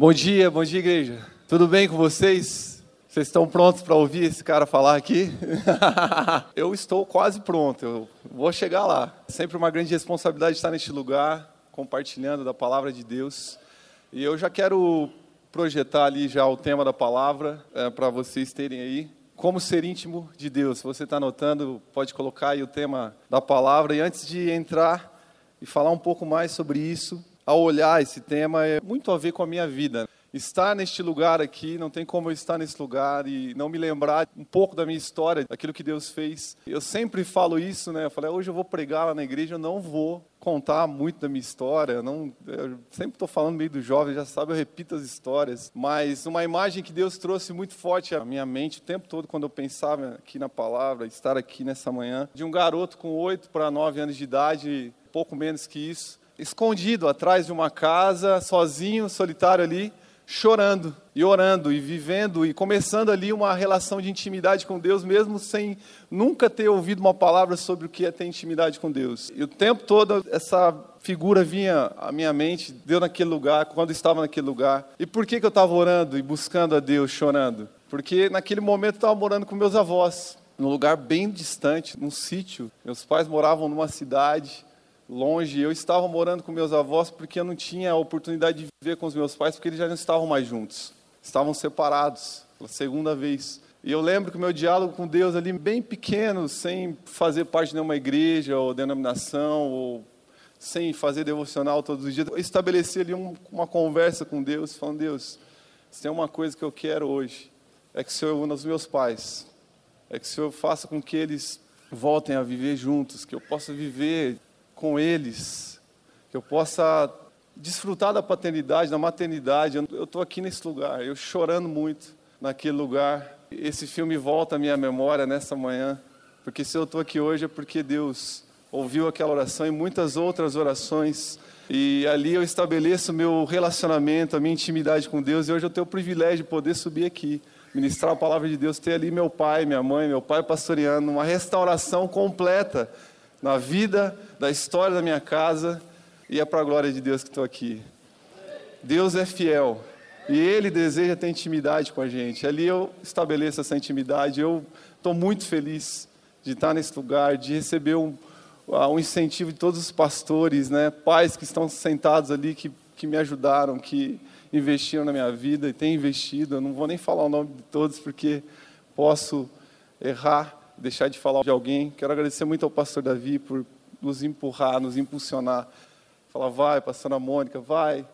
Bom dia, bom dia, igreja. Tudo bem com vocês? Vocês estão prontos para ouvir esse cara falar aqui? eu estou quase pronto, eu vou chegar lá. Sempre uma grande responsabilidade estar neste lugar, compartilhando da palavra de Deus. E eu já quero projetar ali já o tema da palavra é, para vocês terem aí. Como ser íntimo de Deus. Se você está anotando, pode colocar aí o tema da palavra. E antes de entrar e falar um pouco mais sobre isso, ao olhar esse tema é muito a ver com a minha vida. Estar neste lugar aqui, não tem como eu estar nesse lugar e não me lembrar um pouco da minha história, daquilo que Deus fez. Eu sempre falo isso, né? Eu falei, hoje eu vou pregar lá na igreja, eu não vou contar muito da minha história. Eu não, eu sempre estou falando meio do jovem, já sabe, eu repito as histórias. Mas uma imagem que Deus trouxe muito forte à minha mente o tempo todo quando eu pensava aqui na palavra, estar aqui nessa manhã, de um garoto com oito para nove anos de idade, pouco menos que isso, escondido atrás de uma casa, sozinho, solitário ali, chorando e orando e vivendo e começando ali uma relação de intimidade com Deus, mesmo sem nunca ter ouvido uma palavra sobre o que é ter intimidade com Deus. E o tempo todo essa figura vinha à minha mente, deu naquele lugar, quando estava naquele lugar. E por que, que eu estava orando e buscando a Deus, chorando? Porque naquele momento eu estava morando com meus avós, num lugar bem distante, num sítio. Meus pais moravam numa cidade longe. Eu estava morando com meus avós porque eu não tinha a oportunidade de viver com os meus pais porque eles já não estavam mais juntos. Estavam separados pela segunda vez. E eu lembro que o meu diálogo com Deus ali bem pequeno, sem fazer parte de nenhuma igreja ou denominação ou sem fazer devocional todos os dias, eu estabeleci ali um, uma conversa com Deus, falando: Deus, se tem uma coisa que eu quero hoje, é que o Senhor una os meus pais, é que o Senhor faça com que eles voltem a viver juntos, que eu possa viver com eles, que eu possa desfrutar da paternidade, da maternidade. Eu estou aqui nesse lugar, eu chorando muito naquele lugar. Esse filme volta à minha memória nessa manhã, porque se eu estou aqui hoje é porque Deus ouviu aquela oração e muitas outras orações. E ali eu estabeleço meu relacionamento, a minha intimidade com Deus. E hoje eu tenho o privilégio de poder subir aqui, ministrar a palavra de Deus, ter ali meu pai, minha mãe, meu pai pastoreando, uma restauração completa na vida, da história da minha casa, e é para a glória de Deus que estou aqui. Deus é fiel e Ele deseja ter intimidade com a gente. Ali eu estabeleço essa intimidade. Eu estou muito feliz de estar nesse lugar, de receber um, ah, um incentivo de todos os pastores, né, pais que estão sentados ali, que, que me ajudaram, que investiram na minha vida e têm investido. Eu não vou nem falar o nome de todos porque posso errar deixar de falar de alguém. Quero agradecer muito ao pastor Davi por nos empurrar, nos impulsionar. Falar, vai, pastora Mônica, vai,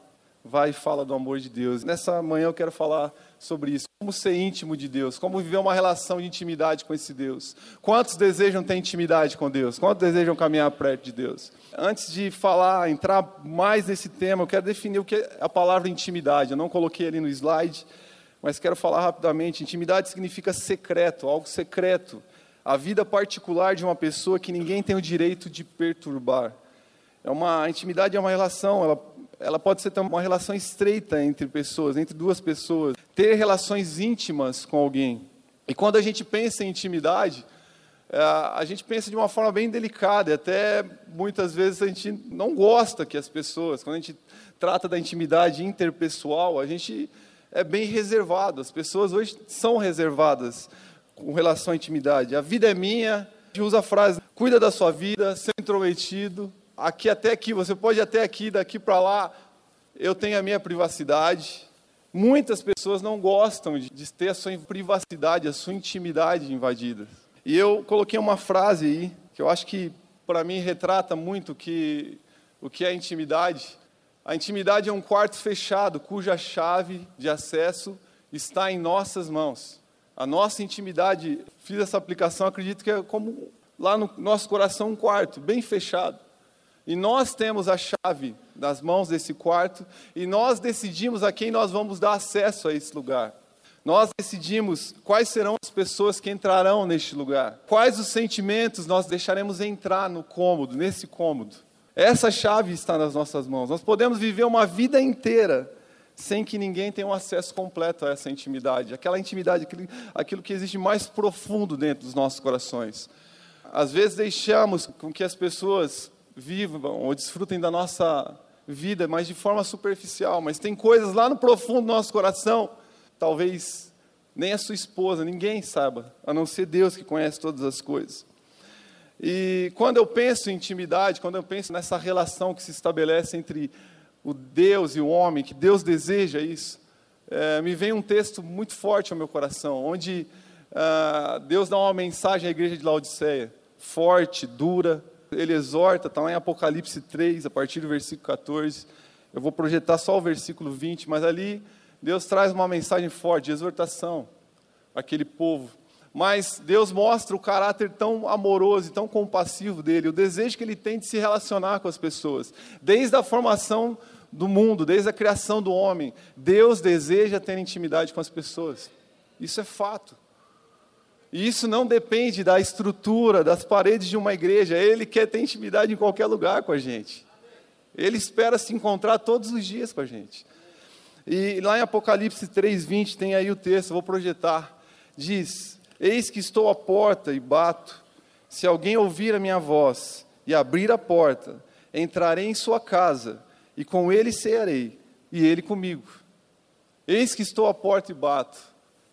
vai e fala do amor de Deus. Nessa manhã eu quero falar sobre isso. Como ser íntimo de Deus, como viver uma relação de intimidade com esse Deus. Quantos desejam ter intimidade com Deus? Quantos desejam caminhar perto de Deus? Antes de falar, entrar mais nesse tema, eu quero definir o que é a palavra intimidade. Eu não coloquei ali no slide, mas quero falar rapidamente. Intimidade significa secreto, algo secreto a vida particular de uma pessoa que ninguém tem o direito de perturbar. É uma a intimidade é uma relação, ela, ela pode ser uma relação estreita entre pessoas, entre duas pessoas, ter relações íntimas com alguém. E quando a gente pensa em intimidade, é, a gente pensa de uma forma bem delicada, e até muitas vezes a gente não gosta que as pessoas, quando a gente trata da intimidade interpessoal, a gente é bem reservado. As pessoas hoje são reservadas com relação à intimidade. A vida é minha, a gente usa a frase, cuida da sua vida, ser intrometido. Aqui até aqui, você pode ir até aqui, daqui para lá, eu tenho a minha privacidade. Muitas pessoas não gostam de, de ter a sua privacidade, a sua intimidade invadida. E eu coloquei uma frase aí, que eu acho que para mim retrata muito que, o que é intimidade. A intimidade é um quarto fechado, cuja chave de acesso está em nossas mãos. A nossa intimidade, fiz essa aplicação, acredito que é como lá no nosso coração um quarto, bem fechado. E nós temos a chave nas mãos desse quarto e nós decidimos a quem nós vamos dar acesso a esse lugar. Nós decidimos quais serão as pessoas que entrarão neste lugar, quais os sentimentos nós deixaremos entrar no cômodo, nesse cômodo. Essa chave está nas nossas mãos. Nós podemos viver uma vida inteira sem que ninguém tenha um acesso completo a essa intimidade, aquela intimidade, aquilo, aquilo que existe mais profundo dentro dos nossos corações. Às vezes deixamos com que as pessoas vivam ou desfrutem da nossa vida, mas de forma superficial. Mas tem coisas lá no profundo do nosso coração, talvez nem a sua esposa, ninguém saiba, a não ser Deus que conhece todas as coisas. E quando eu penso em intimidade, quando eu penso nessa relação que se estabelece entre o Deus e o homem, que Deus deseja isso, é, me vem um texto muito forte ao meu coração, onde ah, Deus dá uma mensagem à igreja de Laodiceia, forte, dura. Ele exorta, está lá em Apocalipse 3, a partir do versículo 14. Eu vou projetar só o versículo 20, mas ali Deus traz uma mensagem forte de exortação àquele povo. Mas Deus mostra o caráter tão amoroso e tão compassivo dele, o desejo que ele tem de se relacionar com as pessoas. Desde a formação do mundo, desde a criação do homem, Deus deseja ter intimidade com as pessoas. Isso é fato. E isso não depende da estrutura, das paredes de uma igreja. Ele quer ter intimidade em qualquer lugar com a gente. Ele espera se encontrar todos os dias com a gente. E lá em Apocalipse 3:20 tem aí o texto, vou projetar. Diz: Eis que estou à porta e bato. Se alguém ouvir a minha voz e abrir a porta, entrarei em sua casa e com ele cearei e ele comigo. Eis que estou à porta e bato.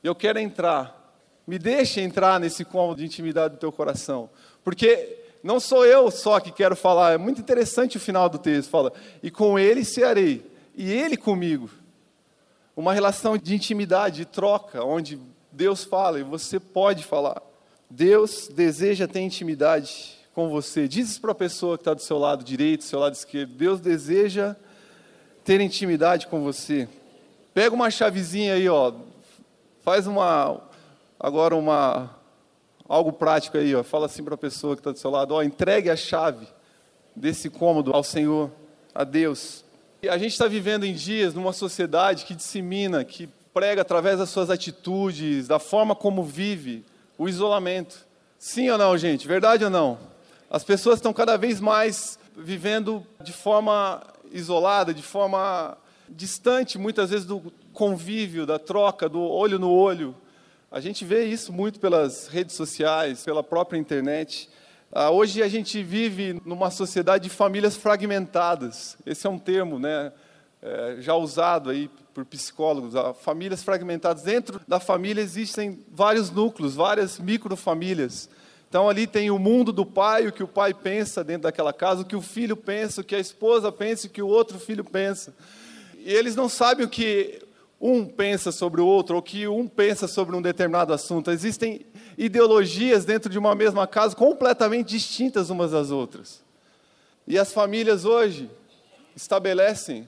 Eu quero entrar. Me deixe entrar nesse cômodo de intimidade do teu coração, porque não sou eu só que quero falar. É muito interessante o final do texto. Fala: e com ele cearei e ele comigo uma relação de intimidade, de troca, onde Deus fala e você pode falar. Deus deseja ter intimidade com você. Diz para a pessoa que está do seu lado direito, do seu lado esquerdo. Deus deseja ter intimidade com você. Pega uma chavezinha aí, ó. Faz uma agora uma algo prático aí, ó. Fala assim para a pessoa que está do seu lado, ó, entregue a chave desse cômodo ao Senhor, a Deus. A gente está vivendo em dias numa sociedade que dissemina, que prega através das suas atitudes, da forma como vive, o isolamento. Sim ou não, gente? Verdade ou não? As pessoas estão cada vez mais vivendo de forma isolada, de forma distante, muitas vezes, do convívio, da troca, do olho no olho. A gente vê isso muito pelas redes sociais, pela própria internet. Ah, hoje a gente vive numa sociedade de famílias fragmentadas. Esse é um termo, né, é, já usado aí por psicólogos. Ah, famílias fragmentadas. Dentro da família existem vários núcleos, várias microfamílias. Então ali tem o mundo do pai, o que o pai pensa dentro daquela casa, o que o filho pensa, o que a esposa pensa, o que o outro filho pensa. E eles não sabem o que um pensa sobre o outro, ou que um pensa sobre um determinado assunto. Existem ideologias dentro de uma mesma casa completamente distintas umas das outras. E as famílias hoje estabelecem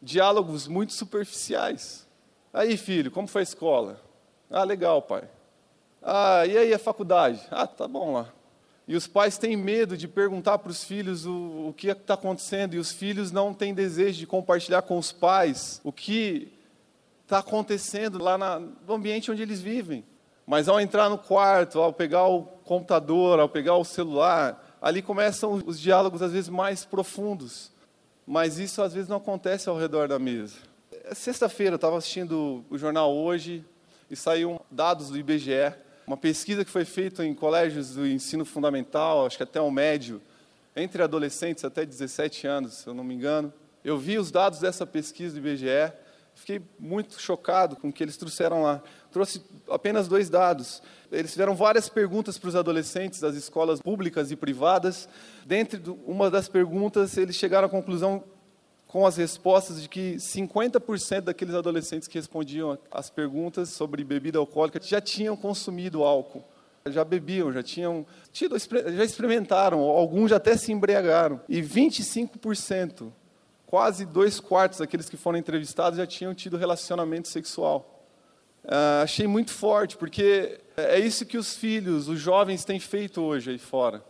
diálogos muito superficiais. Aí, filho, como foi a escola? Ah, legal, pai. Ah, e aí a faculdade? Ah, tá bom lá. E os pais têm medo de perguntar para os filhos o, o que está acontecendo, e os filhos não têm desejo de compartilhar com os pais o que está acontecendo lá na, no ambiente onde eles vivem. Mas ao entrar no quarto, ao pegar o computador, ao pegar o celular, ali começam os diálogos às vezes mais profundos. Mas isso às vezes não acontece ao redor da mesa. Sexta-feira eu estava assistindo o jornal hoje e saiu dados do IBGE, uma pesquisa que foi feita em colégios do ensino fundamental, acho que até o médio, entre adolescentes até 17 anos, se eu não me engano. Eu vi os dados dessa pesquisa do IBGE Fiquei muito chocado com o que eles trouxeram lá. Trouxe apenas dois dados. Eles fizeram várias perguntas para os adolescentes das escolas públicas e privadas. Dentre uma das perguntas, eles chegaram à conclusão com as respostas de que 50% daqueles adolescentes que respondiam às perguntas sobre bebida alcoólica já tinham consumido álcool, já bebiam, já tinham tido, já experimentaram, alguns já até se embriagaram. E 25% quase dois quartos daqueles que foram entrevistados já tinham tido relacionamento sexual. Uh, achei muito forte, porque é isso que os filhos, os jovens têm feito hoje aí fora.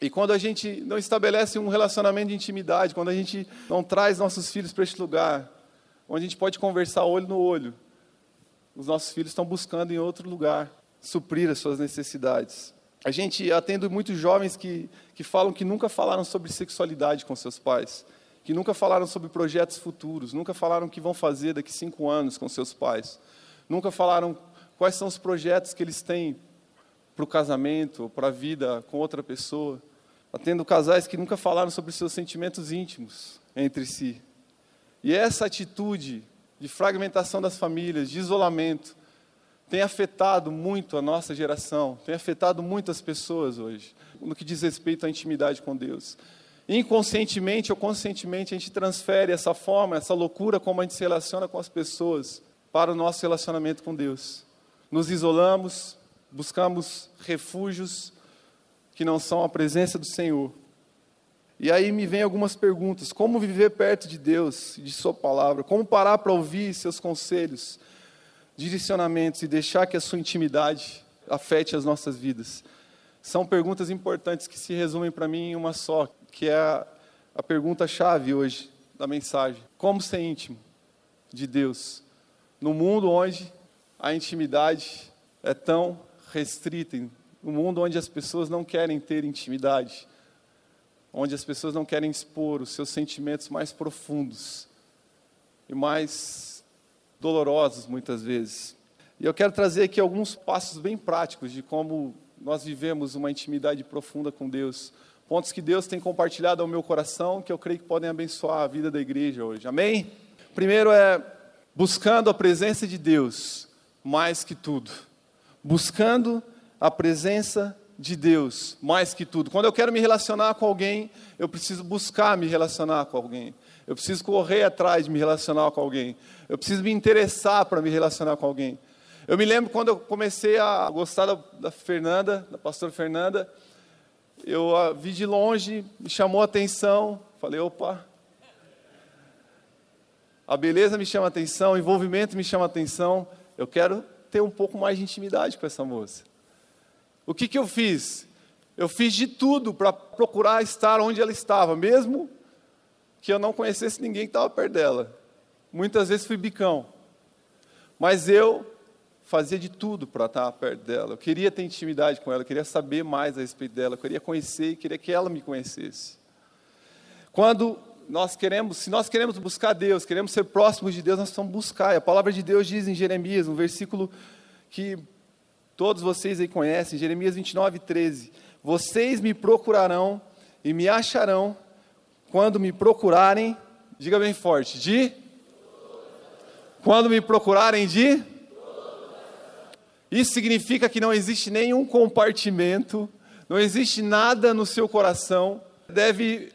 E quando a gente não estabelece um relacionamento de intimidade, quando a gente não traz nossos filhos para este lugar, onde a gente pode conversar olho no olho, os nossos filhos estão buscando em outro lugar suprir as suas necessidades. A gente atende muitos jovens que, que falam que nunca falaram sobre sexualidade com seus pais que nunca falaram sobre projetos futuros, nunca falaram o que vão fazer daqui cinco anos com seus pais, nunca falaram quais são os projetos que eles têm para o casamento, para a vida com outra pessoa. Atendo casais que nunca falaram sobre seus sentimentos íntimos entre si. E essa atitude de fragmentação das famílias, de isolamento, tem afetado muito a nossa geração, tem afetado muitas pessoas hoje, no que diz respeito à intimidade com Deus. Inconscientemente ou conscientemente, a gente transfere essa forma, essa loucura como a gente se relaciona com as pessoas, para o nosso relacionamento com Deus. Nos isolamos, buscamos refúgios que não são a presença do Senhor. E aí me vem algumas perguntas: como viver perto de Deus, de Sua palavra? Como parar para ouvir seus conselhos, direcionamentos e deixar que a sua intimidade afete as nossas vidas? São perguntas importantes que se resumem para mim em uma só, que é a, a pergunta-chave hoje da mensagem: como ser íntimo de Deus? No mundo onde a intimidade é tão restrita, no mundo onde as pessoas não querem ter intimidade, onde as pessoas não querem expor os seus sentimentos mais profundos e mais dolorosos muitas vezes. E eu quero trazer aqui alguns passos bem práticos de como nós vivemos uma intimidade profunda com Deus. Pontos que Deus tem compartilhado ao meu coração que eu creio que podem abençoar a vida da igreja hoje. Amém? Primeiro é buscando a presença de Deus mais que tudo. Buscando presença de Deus mais que tudo. Quando eu quero me relacionar com alguém, eu preciso buscar me relacionar com alguém. Eu preciso correr atrás de me relacionar com alguém. Eu preciso me interessar para me relacionar com alguém. Eu me lembro quando eu comecei a gostar da, da Fernanda, da pastora Fernanda, eu a vi de longe, me chamou a atenção, falei, opa, a beleza me chama a atenção, o envolvimento me chama a atenção, eu quero ter um pouco mais de intimidade com essa moça. O que, que eu fiz? Eu fiz de tudo para procurar estar onde ela estava, mesmo que eu não conhecesse ninguém que estava perto dela. Muitas vezes fui bicão. Mas eu fazia de tudo para estar perto dela. Eu queria ter intimidade com ela, eu queria saber mais a respeito dela, eu queria conhecer, queria que ela me conhecesse. Quando nós queremos, se nós queremos buscar Deus, queremos ser próximos de Deus, nós precisamos buscar. E a palavra de Deus diz em Jeremias, um versículo que todos vocês aí conhecem, Jeremias 29, 13. Vocês me procurarão e me acharão quando me procurarem, diga bem forte, de? Quando me procurarem de? Isso significa que não existe nenhum compartimento, não existe nada no seu coração, deve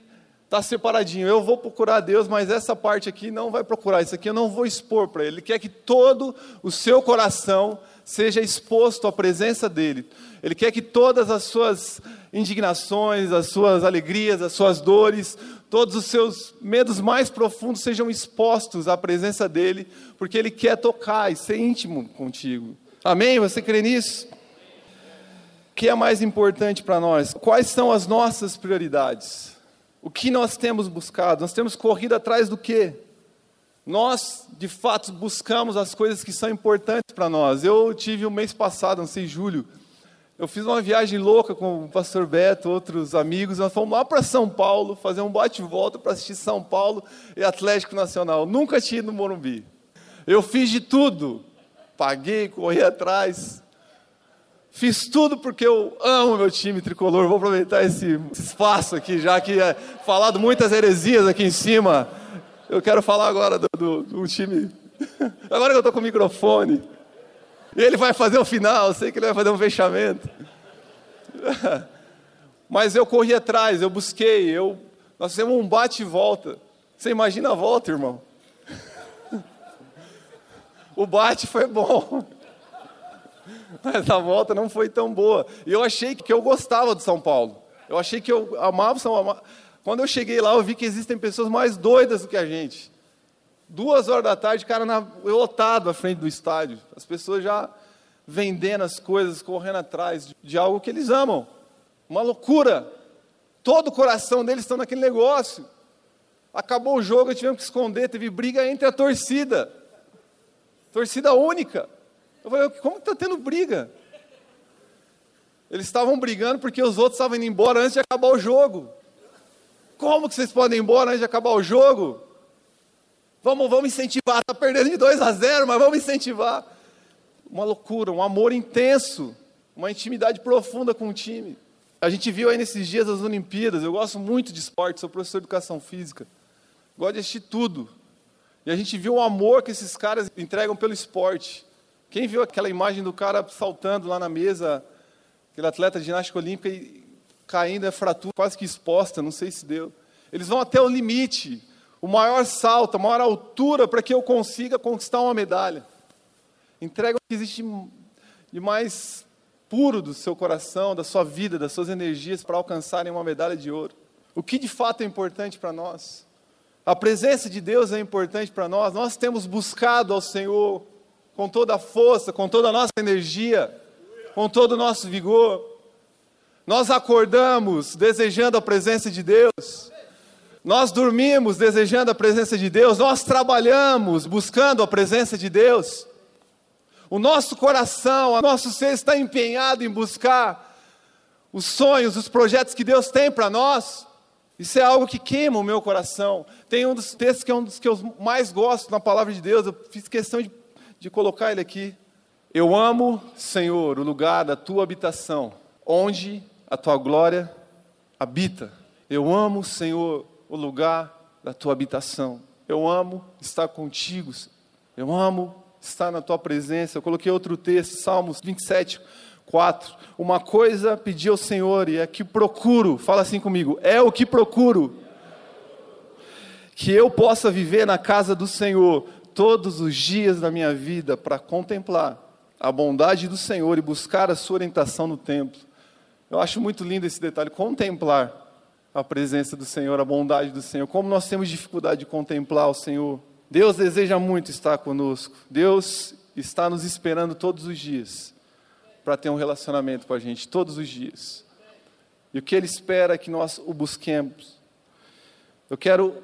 estar separadinho. Eu vou procurar Deus, mas essa parte aqui não vai procurar, isso aqui eu não vou expor para Ele. Ele quer que todo o seu coração seja exposto à presença dele. Ele quer que todas as suas indignações, as suas alegrias, as suas dores, todos os seus medos mais profundos sejam expostos à presença dele, porque ele quer tocar e ser íntimo contigo. Amém? Você crê nisso? O que é mais importante para nós? Quais são as nossas prioridades? O que nós temos buscado? Nós temos corrido atrás do quê? Nós, de fato, buscamos as coisas que são importantes para nós. Eu tive um mês passado, não sei, julho, eu fiz uma viagem louca com o pastor Beto, outros amigos. Nós fomos lá para São Paulo, fazer um bate-volta para assistir São Paulo e Atlético Nacional. Nunca tinha ido no Morumbi. Eu fiz de tudo. Paguei, corri atrás. Fiz tudo porque eu amo meu time tricolor. Vou aproveitar esse espaço aqui, já que é falado muitas heresias aqui em cima. Eu quero falar agora do, do, do time. Agora que eu estou com o microfone. E ele vai fazer o final, eu sei que ele vai fazer um fechamento. Mas eu corri atrás, eu busquei, eu... nós fizemos um bate e volta. Você imagina a volta, irmão? O bate foi bom, mas a volta não foi tão boa. E eu achei que eu gostava do São Paulo. Eu achei que eu amava o São Paulo. Quando eu cheguei lá, eu vi que existem pessoas mais doidas do que a gente. Duas horas da tarde, cara na, lotado à frente do estádio. As pessoas já vendendo as coisas, correndo atrás de, de algo que eles amam. Uma loucura. Todo o coração deles está naquele negócio. Acabou o jogo, tivemos que esconder, teve briga entre a torcida. Torcida única. Eu falei, como está tendo briga? Eles estavam brigando porque os outros estavam indo embora antes de acabar o jogo. Como que vocês podem ir embora antes de acabar o jogo? Vamos, vamos incentivar. Está perdendo de 2 a 0, mas vamos incentivar. Uma loucura, um amor intenso, uma intimidade profunda com o time. A gente viu aí nesses dias as Olimpíadas. Eu gosto muito de esporte, sou professor de educação física. gosta de assistir tudo. E a gente viu o amor que esses caras entregam pelo esporte. Quem viu aquela imagem do cara saltando lá na mesa, aquele atleta de ginástica olímpica e caindo, é fratura quase que exposta, não sei se deu. Eles vão até o limite, o maior salto, a maior altura para que eu consiga conquistar uma medalha. Entrega o que existe de mais puro do seu coração, da sua vida, das suas energias para alcançarem uma medalha de ouro. O que de fato é importante para nós? A presença de Deus é importante para nós. Nós temos buscado ao Senhor com toda a força, com toda a nossa energia, com todo o nosso vigor. Nós acordamos desejando a presença de Deus. Nós dormimos desejando a presença de Deus. Nós trabalhamos buscando a presença de Deus. O nosso coração, o nosso ser está empenhado em buscar os sonhos, os projetos que Deus tem para nós. Isso é algo que queima o meu coração. Tem um dos textos que é um dos que eu mais gosto na palavra de Deus. Eu fiz questão de, de colocar ele aqui. Eu amo, Senhor, o lugar da tua habitação, onde a tua glória habita. Eu amo, Senhor, o lugar da tua habitação. Eu amo estar contigo. Eu amo estar na tua presença. Eu coloquei outro texto, Salmos 27, 4. Uma coisa pedi ao Senhor e é que procuro, fala assim comigo, é o que procuro. Que eu possa viver na casa do Senhor todos os dias da minha vida para contemplar a bondade do Senhor e buscar a sua orientação no templo. Eu acho muito lindo esse detalhe, contemplar a presença do Senhor, a bondade do Senhor. Como nós temos dificuldade de contemplar o Senhor. Deus deseja muito estar conosco. Deus está nos esperando todos os dias para ter um relacionamento com a gente, todos os dias. E o que Ele espera é que nós o busquemos. Eu quero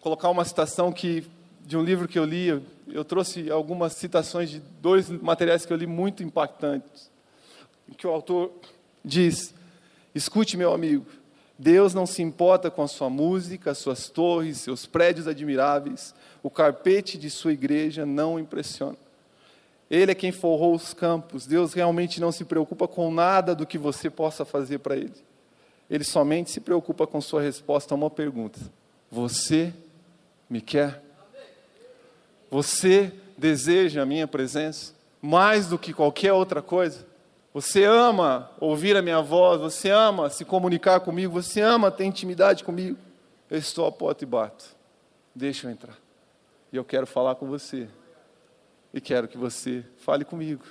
colocar uma citação que de um livro que eu li, eu trouxe algumas citações de dois materiais que eu li muito impactantes. Que o autor diz: Escute, meu amigo, Deus não se importa com a sua música, suas torres, seus prédios admiráveis, o carpete de sua igreja não impressiona. Ele é quem forrou os campos. Deus realmente não se preocupa com nada do que você possa fazer para Ele. Ele somente se preocupa com sua resposta a uma pergunta: Você me quer? Você deseja a minha presença mais do que qualquer outra coisa? Você ama ouvir a minha voz, você ama se comunicar comigo, você ama ter intimidade comigo. Eu estou à porta e bato. Deixa eu entrar. E eu quero falar com você. E quero que você fale comigo.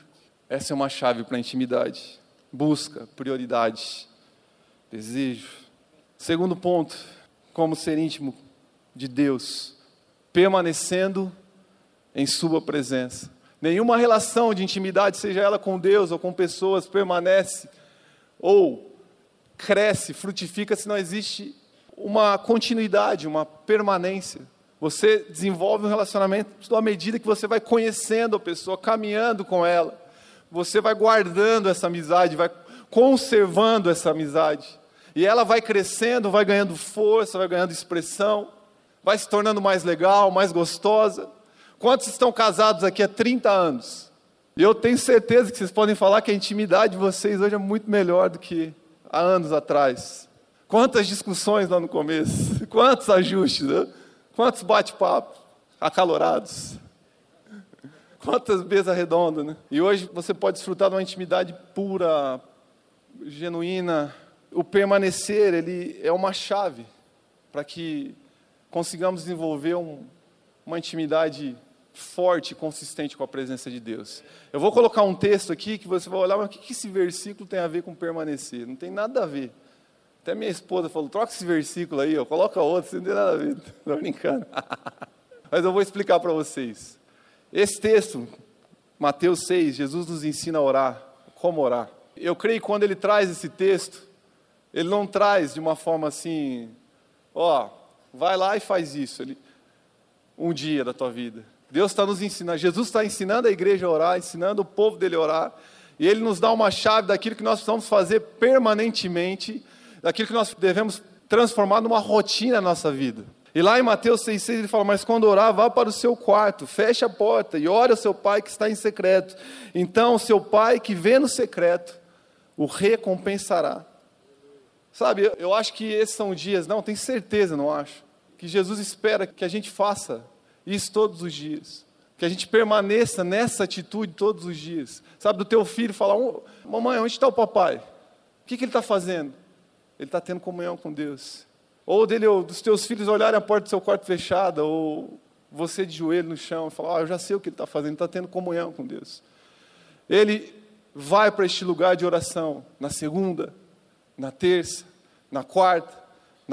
Essa é uma chave para a intimidade. Busca, prioridade, desejo. Segundo ponto, como ser íntimo de Deus, permanecendo em Sua presença. Nenhuma relação de intimidade, seja ela com Deus ou com pessoas, permanece ou cresce, frutifica se não existe uma continuidade, uma permanência. Você desenvolve um relacionamento à medida que você vai conhecendo a pessoa, caminhando com ela. Você vai guardando essa amizade, vai conservando essa amizade. E ela vai crescendo, vai ganhando força, vai ganhando expressão, vai se tornando mais legal, mais gostosa. Quantos estão casados aqui há 30 anos? E eu tenho certeza que vocês podem falar que a intimidade de vocês hoje é muito melhor do que há anos atrás. Quantas discussões lá no começo, quantos ajustes. Né? Quantos bate-papos acalorados? Quantas mesas redondas, né? E hoje você pode desfrutar de uma intimidade pura, genuína. O permanecer, ele é uma chave para que consigamos desenvolver um, uma intimidade forte e consistente com a presença de Deus. Eu vou colocar um texto aqui que você vai olhar, mas o que esse versículo tem a ver com permanecer? Não tem nada a ver. Até minha esposa falou: troca esse versículo aí, ó, coloca outro, você não tem nada a ver. Estou brincando. Mas eu vou explicar para vocês. Esse texto, Mateus 6, Jesus nos ensina a orar, como orar. Eu creio que quando ele traz esse texto, ele não traz de uma forma assim, ó, vai lá e faz isso. Ele, um dia da tua vida. Deus está nos ensinando, Jesus está ensinando a igreja a orar, ensinando o povo dele a orar, e ele nos dá uma chave daquilo que nós precisamos fazer permanentemente daquilo que nós devemos transformar numa rotina na nossa vida. E lá em Mateus 6,6 ele fala: Mas quando orar, vá para o seu quarto, feche a porta e ore ao seu pai que está em secreto. Então, o seu pai que vê no secreto o recompensará. Sabe, eu acho que esses são dias, não, tenho certeza, não acho, que que Jesus espera que a gente faça isso todos os dias. Que a gente permaneça nessa atitude todos os dias. Sabe, do teu filho falar, mamãe, onde está o papai? O que, que ele está fazendo? Ele está tendo comunhão com Deus. Ou dele, ou dos teus filhos olharem a porta do seu quarto fechada, ou você de joelho no chão e falar, oh, eu já sei o que ele está fazendo, está tendo comunhão com Deus. Ele vai para este lugar de oração na segunda, na terça, na quarta,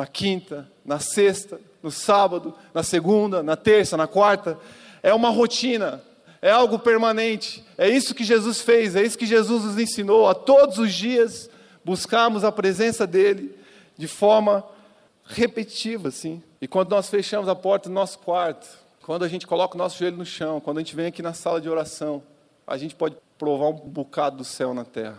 na quinta, na sexta, no sábado, na segunda, na terça, na quarta. É uma rotina, é algo permanente. É isso que Jesus fez, é isso que Jesus nos ensinou a todos os dias buscarmos a presença dele de forma repetitiva, assim. E quando nós fechamos a porta do nosso quarto, quando a gente coloca o nosso joelho no chão, quando a gente vem aqui na sala de oração, a gente pode provar um bocado do céu na terra.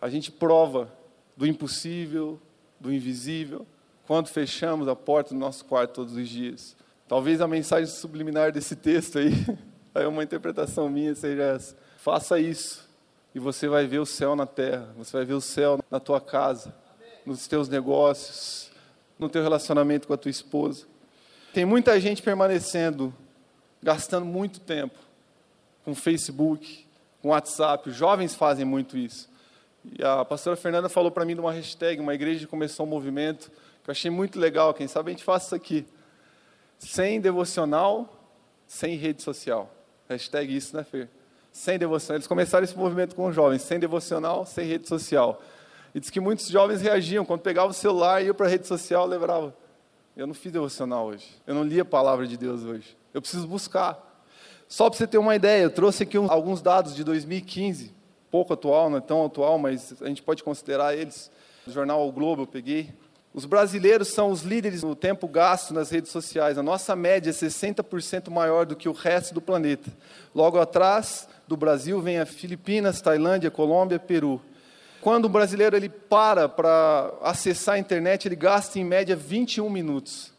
A gente prova do impossível, do invisível, quando fechamos a porta do nosso quarto todos os dias. Talvez a mensagem subliminar desse texto aí, é uma interpretação minha, seja essa. Faça isso e você vai ver o céu na terra, você vai ver o céu na tua casa, nos teus negócios, no teu relacionamento com a tua esposa. Tem muita gente permanecendo, gastando muito tempo com Facebook, com WhatsApp. Os jovens fazem muito isso. E a pastora Fernanda falou para mim de uma hashtag, uma igreja que começou um movimento, que eu achei muito legal. Quem sabe a gente faça isso aqui. Sem devocional, sem rede social. Hashtag isso, né, Fer? Sem devocional. Eles começaram esse movimento com os jovens, sem devocional, sem rede social. E diz que muitos jovens reagiam, quando pegavam o celular e iam para a rede social, lembrava, eu não fiz devocional hoje, eu não li a palavra de Deus hoje, eu preciso buscar. Só para você ter uma ideia, eu trouxe aqui alguns dados de 2015, pouco atual, não é tão atual, mas a gente pode considerar eles. O jornal O Globo eu peguei. Os brasileiros são os líderes no tempo gasto nas redes sociais. A nossa média é 60% maior do que o resto do planeta. Logo atrás do Brasil vem a Filipinas, Tailândia, Colômbia, Peru. Quando o brasileiro ele para para acessar a internet, ele gasta em média 21 minutos.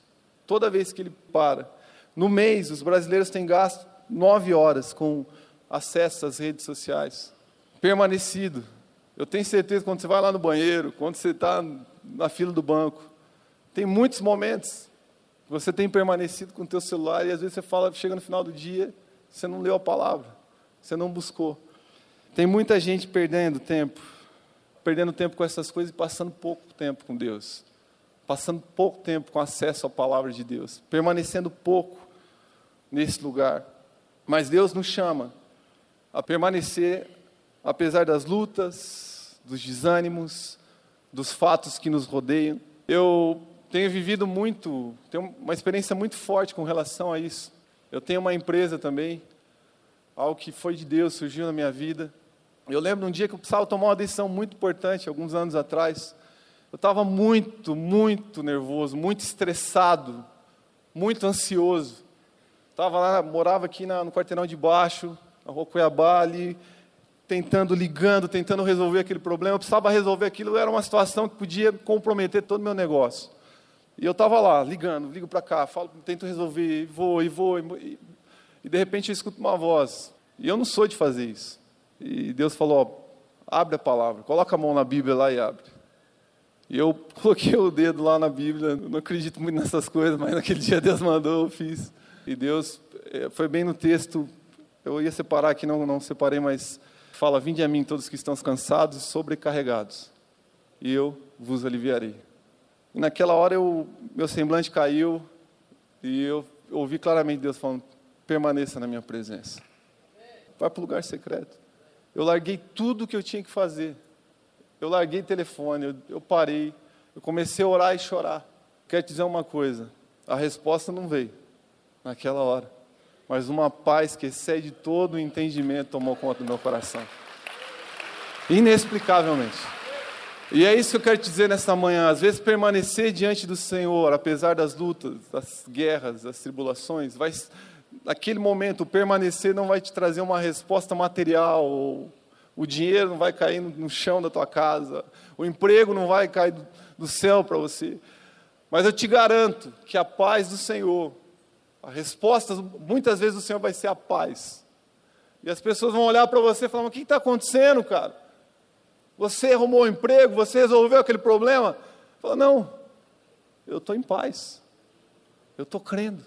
Toda vez que ele para. No mês, os brasileiros têm gasto nove horas com acesso às redes sociais. Permanecido. Eu tenho certeza quando você vai lá no banheiro, quando você está na fila do banco, tem muitos momentos que você tem permanecido com o teu celular e às vezes você fala, chega no final do dia, você não leu a palavra, você não buscou. Tem muita gente perdendo tempo, perdendo tempo com essas coisas e passando pouco tempo com Deus, passando pouco tempo com acesso à palavra de Deus, permanecendo pouco nesse lugar. Mas Deus nos chama a permanecer, apesar das lutas, dos desânimos, dos fatos que nos rodeiam. Eu tenho vivido muito, tenho uma experiência muito forte com relação a isso. Eu tenho uma empresa também, algo que foi de Deus, surgiu na minha vida. Eu lembro um dia que eu precisava tomar uma decisão muito importante, alguns anos atrás. Eu estava muito, muito nervoso, muito estressado, muito ansioso. Estava lá, morava aqui na, no quarteirão de baixo, na rua Cuiabá, ali, tentando, ligando, tentando resolver aquele problema. Eu precisava resolver aquilo, era uma situação que podia comprometer todo o meu negócio. E eu estava lá, ligando, ligo para cá, falo, tento resolver, e vou, e vou, e, e de repente eu escuto uma voz. E eu não sou de fazer isso. E Deus falou: ó, abre a palavra, coloca a mão na Bíblia lá e abre. E eu coloquei o dedo lá na Bíblia, não acredito muito nessas coisas, mas naquele dia Deus mandou, eu fiz. E Deus, eh, foi bem no texto, eu ia separar aqui, não, não separei, mas fala: Vinde a mim todos que estão cansados e sobrecarregados, e eu vos aliviarei. E naquela hora eu, meu semblante caiu, e eu ouvi claramente Deus falando: permaneça na minha presença. Vai para o lugar secreto. Eu larguei tudo o que eu tinha que fazer. Eu larguei telefone, eu, eu parei, eu comecei a orar e chorar. Quero te dizer uma coisa: a resposta não veio naquela hora. Mas uma paz que excede todo o entendimento tomou conta do meu coração. Inexplicavelmente. E é isso que eu quero te dizer nesta manhã. Às vezes, permanecer diante do Senhor, apesar das lutas, das guerras, das tribulações, vai, naquele momento, permanecer não vai te trazer uma resposta material, o dinheiro não vai cair no chão da tua casa, o emprego não vai cair do céu para você. Mas eu te garanto que a paz do Senhor, a resposta, muitas vezes, do Senhor vai ser a paz. E as pessoas vão olhar para você e falar: o que está acontecendo, cara? Você arrumou um emprego, você resolveu aquele problema? Fala, não, eu estou em paz. Eu estou crendo.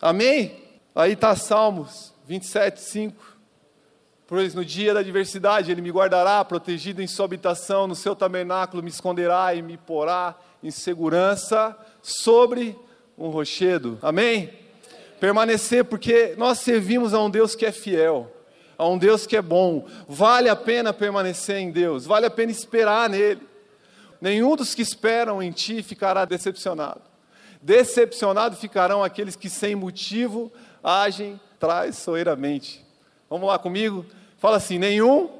Amém? Aí está Salmos 27, 5. Pois no dia da adversidade ele me guardará, protegido em sua habitação, no seu tabernáculo me esconderá e me porá em segurança sobre um rochedo. Amém? Permanecer, porque nós servimos a um Deus que é fiel, a um Deus que é bom. Vale a pena permanecer em Deus, vale a pena esperar nele. Nenhum dos que esperam em ti ficará decepcionado. Decepcionado ficarão aqueles que sem motivo agem traiçoeiramente. Vamos lá comigo? Fala assim: nenhum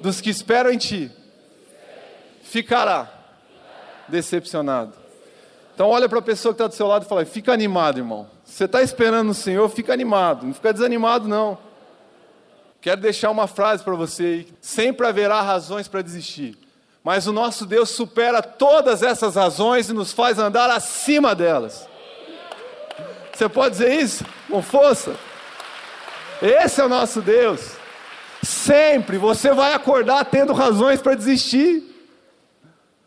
dos que esperam em ti ficará decepcionado. Então olha para a pessoa que está do seu lado e fala: fica animado, irmão. Você está esperando no Senhor, fica animado. Não fica desanimado, não. Quero deixar uma frase para você: sempre haverá razões para desistir. Mas o nosso Deus supera todas essas razões e nos faz andar acima delas. Você pode dizer isso com força? Esse é o nosso Deus. Sempre você vai acordar tendo razões para desistir.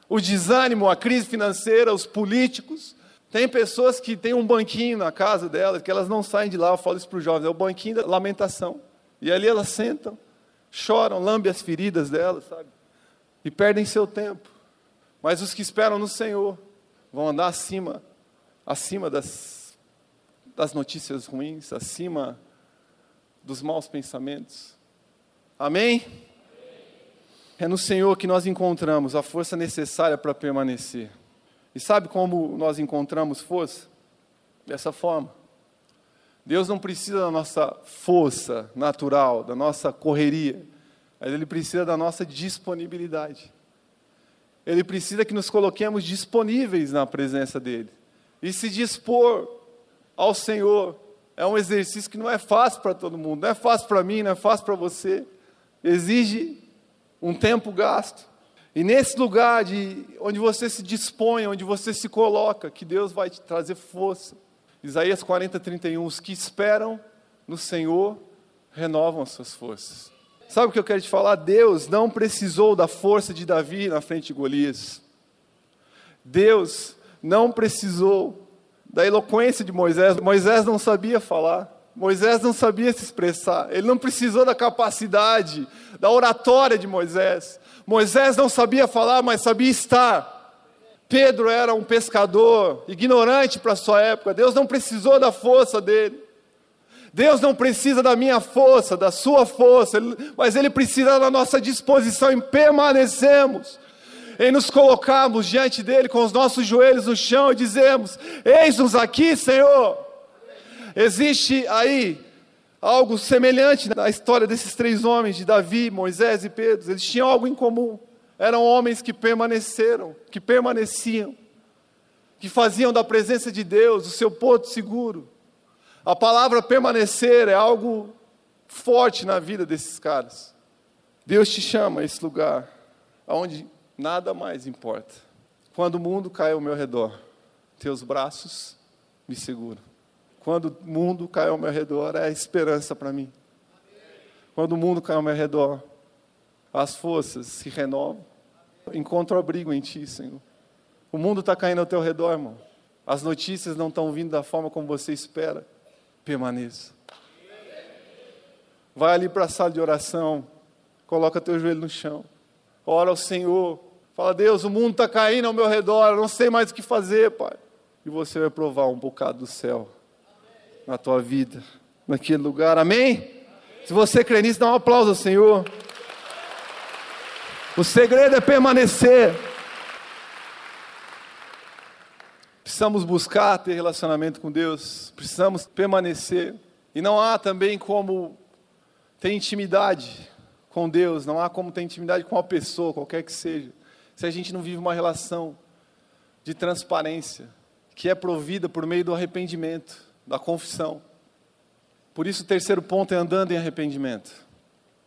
O desânimo, a crise financeira, os políticos. Tem pessoas que têm um banquinho na casa delas, que elas não saem de lá, eu falo isso para os jovens, é o banquinho da lamentação. E ali elas sentam, choram, lambem as feridas delas, sabe? E perdem seu tempo. Mas os que esperam no Senhor vão andar acima, acima das, das notícias ruins, acima dos maus pensamentos. Amém? É no Senhor que nós encontramos a força necessária para permanecer. E sabe como nós encontramos força? Dessa forma. Deus não precisa da nossa força natural, da nossa correria, Ele precisa da nossa disponibilidade. Ele precisa que nos coloquemos disponíveis na presença dEle. E se dispor ao Senhor é um exercício que não é fácil para todo mundo, não é fácil para mim, não é fácil para você. Exige um tempo gasto. E nesse lugar de onde você se dispõe, onde você se coloca, que Deus vai te trazer força. Isaías 40, 31, os que esperam no Senhor renovam as suas forças. Sabe o que eu quero te falar? Deus não precisou da força de Davi na frente de Golias. Deus não precisou da eloquência de Moisés. Moisés não sabia falar. Moisés não sabia se expressar. Ele não precisou da capacidade, da oratória de Moisés. Moisés não sabia falar, mas sabia estar. Pedro era um pescador, ignorante para sua época. Deus não precisou da força dele. Deus não precisa da minha força, da sua força, mas Ele precisa da nossa disposição em permanecermos, em nos colocarmos diante dEle com os nossos joelhos no chão e dizermos: Eis-nos aqui, Senhor. Existe aí algo semelhante na história desses três homens, de Davi, Moisés e Pedro. Eles tinham algo em comum. Eram homens que permaneceram, que permaneciam, que faziam da presença de Deus o seu porto seguro. A palavra permanecer é algo forte na vida desses caras. Deus te chama a esse lugar onde nada mais importa. Quando o mundo cai ao meu redor, teus braços me seguram. Quando o mundo cai ao meu redor, é a esperança para mim. Quando o mundo cai ao meu redor, as forças se renovam. Encontro abrigo em Ti, Senhor. O mundo está caindo ao teu redor, irmão. As notícias não estão vindo da forma como você espera permaneça. Vai ali para a sala de oração, coloca teu joelho no chão, ora ao Senhor, fala: Deus, o mundo está caindo ao meu redor, eu não sei mais o que fazer, Pai. E você vai provar um bocado do céu na tua vida, naquele lugar, amém? Se você crê nisso, dá um aplauso ao Senhor. O segredo é permanecer. Precisamos buscar ter relacionamento com Deus, precisamos permanecer. E não há também como ter intimidade com Deus, não há como ter intimidade com uma pessoa, qualquer que seja, se a gente não vive uma relação de transparência, que é provida por meio do arrependimento, da confissão. Por isso, o terceiro ponto é andando em arrependimento.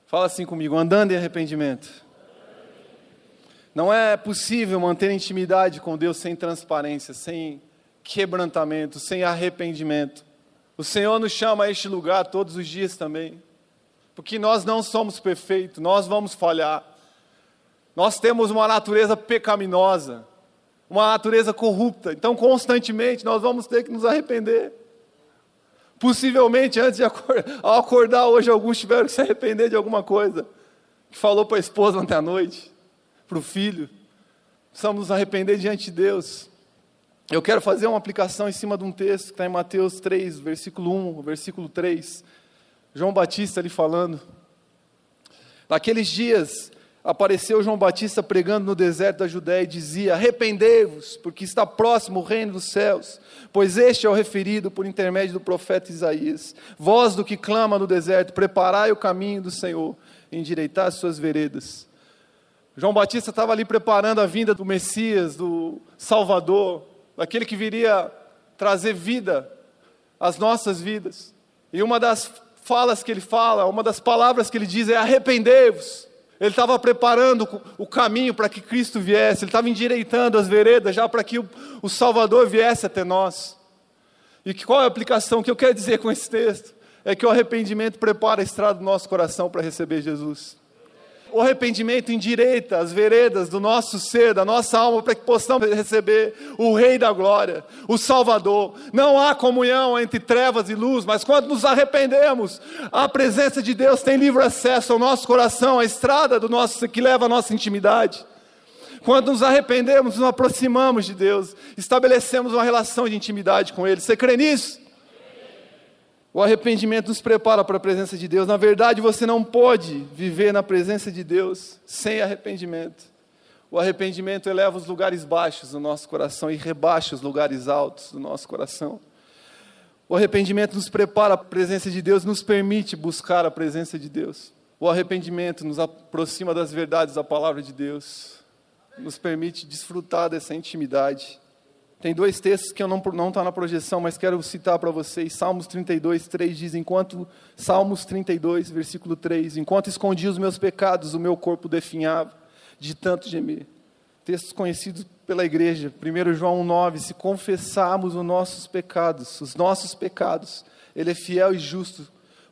Fala assim comigo: andando em arrependimento. Não é possível manter intimidade com Deus sem transparência, sem quebrantamento, sem arrependimento. O Senhor nos chama a este lugar todos os dias também, porque nós não somos perfeitos, nós vamos falhar. Nós temos uma natureza pecaminosa. uma natureza corrupta. Então, constantemente, nós vamos ter que nos arrepender. Possivelmente, antes de acordar, ao acordar hoje, alguns tiveram que se arrepender de alguma coisa que falou para a esposa ontem à noite, para o filho. Precisamos nos arrepender diante de Deus. Eu quero fazer uma aplicação em cima de um texto que está em Mateus 3, versículo 1, versículo 3. João Batista ali falando. Naqueles dias, apareceu João Batista pregando no deserto da Judéia e dizia: Arrependei-vos, porque está próximo o reino dos céus, pois este é o referido por intermédio do profeta Isaías. Voz do que clama no deserto: Preparai o caminho do Senhor, endireitar as suas veredas. João Batista estava ali preparando a vinda do Messias, do Salvador, daquele que viria trazer vida às nossas vidas. E uma das falas que ele fala, uma das palavras que ele diz é: arrependei-vos. Ele estava preparando o caminho para que Cristo viesse, ele estava endireitando as veredas já para que o, Salvador viesse até nós. E qual é a aplicação que eu quero dizer com esse texto? É que o arrependimento prepara a estrada do nosso coração para receber Jesus. O arrependimento endireita as veredas do nosso ser, da nossa alma, para que possamos receber o Rei da Glória, o Salvador. Não há comunhão entre trevas e luz, mas quando nos arrependemos, a presença de Deus tem livre acesso ao nosso coração, à estrada do nosso que leva à nossa intimidade. Quando nos arrependemos, nos aproximamos de Deus, estabelecemos uma relação de intimidade com Ele. Você crê nisso? O arrependimento nos prepara para a presença de Deus. Na verdade, você não pode viver na presença de Deus sem arrependimento. O arrependimento eleva os lugares baixos do nosso coração e rebaixa os lugares altos do nosso coração. O arrependimento nos prepara para a presença de Deus, nos permite buscar a presença de Deus. O arrependimento nos aproxima das verdades da palavra de Deus, nos permite desfrutar dessa intimidade. Tem dois textos que eu não não está na projeção, mas quero citar para vocês. Salmos 32, 3 diz: enquanto Salmos 32, versículo 3, enquanto escondi os meus pecados, o meu corpo definhava de tanto gemer. Textos conhecidos pela igreja. 1 João 9, se confessarmos os nossos pecados, os nossos pecados, ele é fiel e justo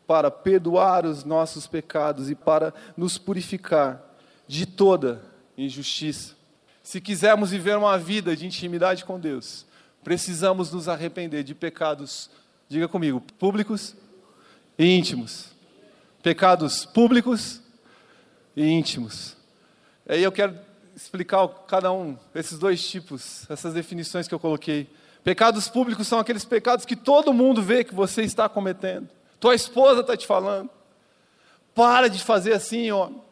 para perdoar os nossos pecados e para nos purificar de toda injustiça. Se quisermos viver uma vida de intimidade com Deus, precisamos nos arrepender de pecados, diga comigo, públicos e íntimos. Pecados públicos e íntimos. Aí eu quero explicar cada um, esses dois tipos, essas definições que eu coloquei. Pecados públicos são aqueles pecados que todo mundo vê que você está cometendo. Tua esposa está te falando. Para de fazer assim, homem.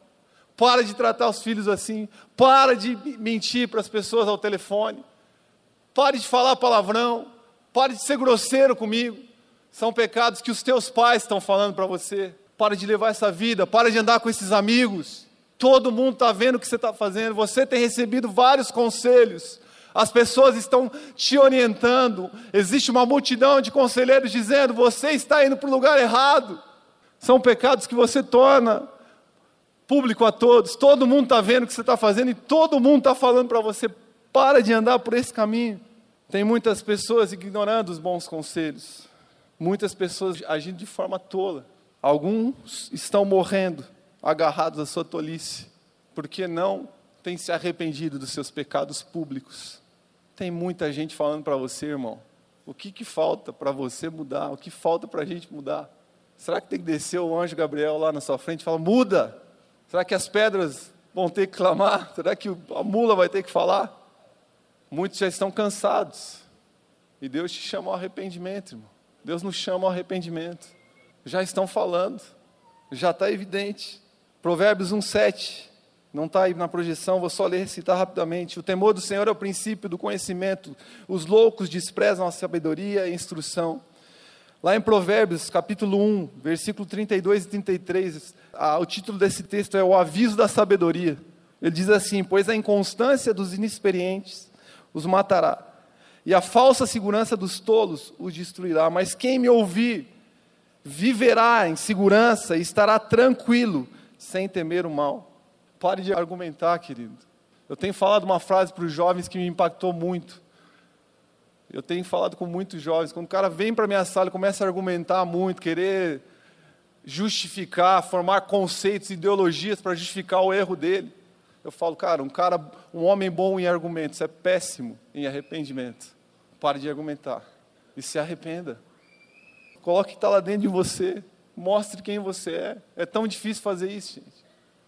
Para de tratar os filhos assim. Para de mentir para as pessoas ao telefone. Pare de falar palavrão. Pare de ser grosseiro comigo. São pecados que os teus pais estão falando para você. Para de levar essa vida. Para de andar com esses amigos. Todo mundo está vendo o que você está fazendo. Você tem recebido vários conselhos. As pessoas estão te orientando. Existe uma multidão de conselheiros dizendo: você está indo para o lugar errado. São pecados que você torna público a todos, todo mundo está vendo o que você está fazendo e todo mundo está falando para você: para de andar por esse caminho. Tem muitas pessoas ignorando os bons conselhos, muitas pessoas agindo de forma tola. Alguns estão morrendo agarrados à sua tolice, porque não têm se arrependido dos seus pecados públicos. Tem muita gente falando para você, irmão, o que, que falta para você mudar? O que falta para a gente mudar? Será que tem que descer o anjo Gabriel lá na sua frente e falar, muda? Será que as pedras vão ter que clamar? Será que a mula vai ter que falar? Muitos já estão cansados. E Deus te chama ao arrependimento, irmão. Deus nos chama ao arrependimento. Já estão falando, já está evidente. Provérbios 1,7. Não está aí na projeção, vou só ler e citar rapidamente. O temor do Senhor é o princípio do conhecimento. Os loucos desprezam a sabedoria e a instrução. Lá em Provérbios, capítulo 1, versículo 32 e 33, ah, o título desse texto é O Aviso da Sabedoria. Ele diz assim: Pois a inconstância dos inexperientes os matará, e a falsa segurança dos tolos os destruirá. Mas quem me ouvir viverá em segurança e estará tranquilo, sem temer o mal. Pare de argumentar, querido. Eu tenho falado uma frase para os jovens que me impactou muito. Eu tenho falado com muitos jovens, quando o cara vem para a minha sala e começa a argumentar muito, querer justificar, formar conceitos, ideologias para justificar o erro dele. Eu falo, cara, um cara, um homem bom em argumentos é péssimo em arrependimento. Pare de argumentar e se arrependa. Coloque o que está lá dentro de você. Mostre quem você é. É tão difícil fazer isso, gente.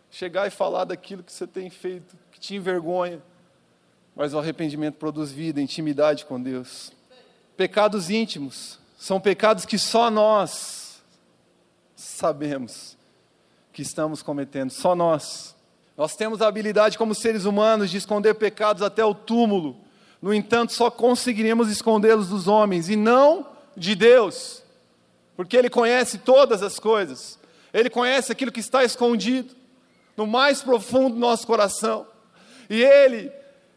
Chegar e falar daquilo que você tem feito, que te envergonha. Mas o arrependimento produz vida, intimidade com Deus. Pecados íntimos são pecados que só nós sabemos que estamos cometendo, só nós. Nós temos a habilidade, como seres humanos, de esconder pecados até o túmulo. No entanto, só conseguiremos escondê-los dos homens e não de Deus porque Ele conhece todas as coisas, Ele conhece aquilo que está escondido no mais profundo do nosso coração, e Ele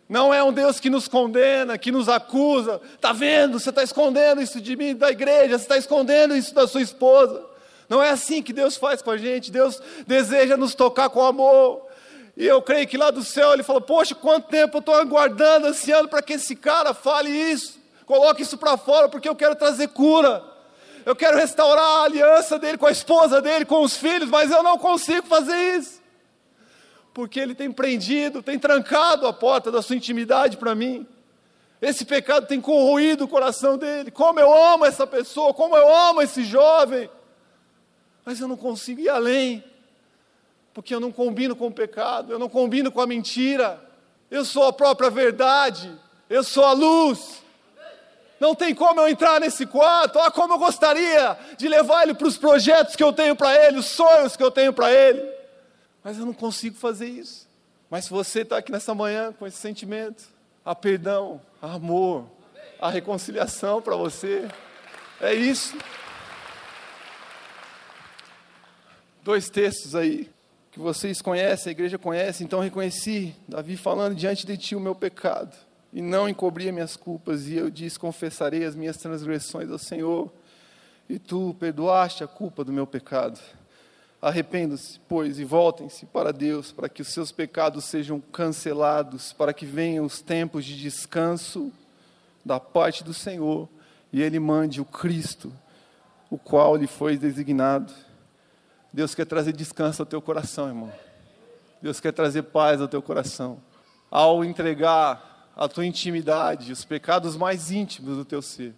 não é um Deus que nos condena, que nos acusa, está vendo, você está escondendo isso de mim, da igreja, você está escondendo isso da sua esposa. Não é assim que Deus faz com a gente, Deus deseja nos tocar com amor. E eu creio que lá do céu ele falou: Poxa, quanto tempo eu estou aguardando, ansiando para que esse cara fale isso, coloque isso para fora, porque eu quero trazer cura eu quero restaurar a aliança dele com a esposa dele, com os filhos, mas eu não consigo fazer isso. Porque ele tem prendido, tem trancado a porta da sua intimidade para mim. Esse pecado tem corroído o coração dele. Como eu amo essa pessoa, como eu amo esse jovem. Mas eu não consigo ir além, porque eu não combino com o pecado, eu não combino com a mentira. Eu sou a própria verdade, eu sou a luz. Não tem como eu entrar nesse quarto. Ah, como eu gostaria de levar ele para os projetos que eu tenho para ele, os sonhos que eu tenho para ele. Mas eu não consigo fazer isso. Mas se você está aqui nessa manhã com esse sentimento, há perdão, há amor, há reconciliação para você. É isso. Dois textos aí que vocês conhecem, a igreja conhece, então reconheci Davi falando diante de ti o meu pecado e não encobria minhas culpas, e eu disse: Confessarei as minhas transgressões ao Senhor, e tu perdoaste a culpa do meu pecado. Arrependam-se, pois, e voltem-se para Deus, para que os seus pecados sejam cancelados, para que venham os tempos de descanso da parte do Senhor, e Ele mande o Cristo, o qual lhe foi designado. Deus quer trazer descanso ao teu coração, irmão. Deus quer trazer paz ao teu coração. Ao entregar a tua intimidade, os pecados mais íntimos do teu ser.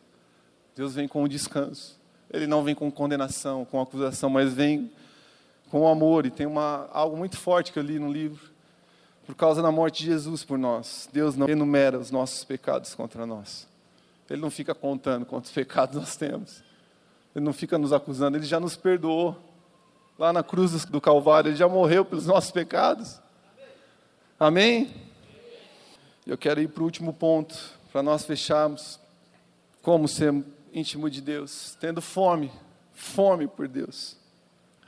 Deus vem com o descanso. Ele não vem com condenação, com acusação, mas vem com amor. E tem uma, algo muito forte que eu li no livro. Por causa da morte de Jesus por nós, Deus não enumera os nossos pecados contra nós. Ele não fica contando quantos pecados nós temos. Ele não fica nos acusando, ele já nos perdoou. Lá na cruz do Calvário, ele já morreu pelos nossos pecados. Amém? Eu quero ir para o último ponto, para nós fecharmos. Como ser íntimo de Deus? Tendo fome, fome por Deus.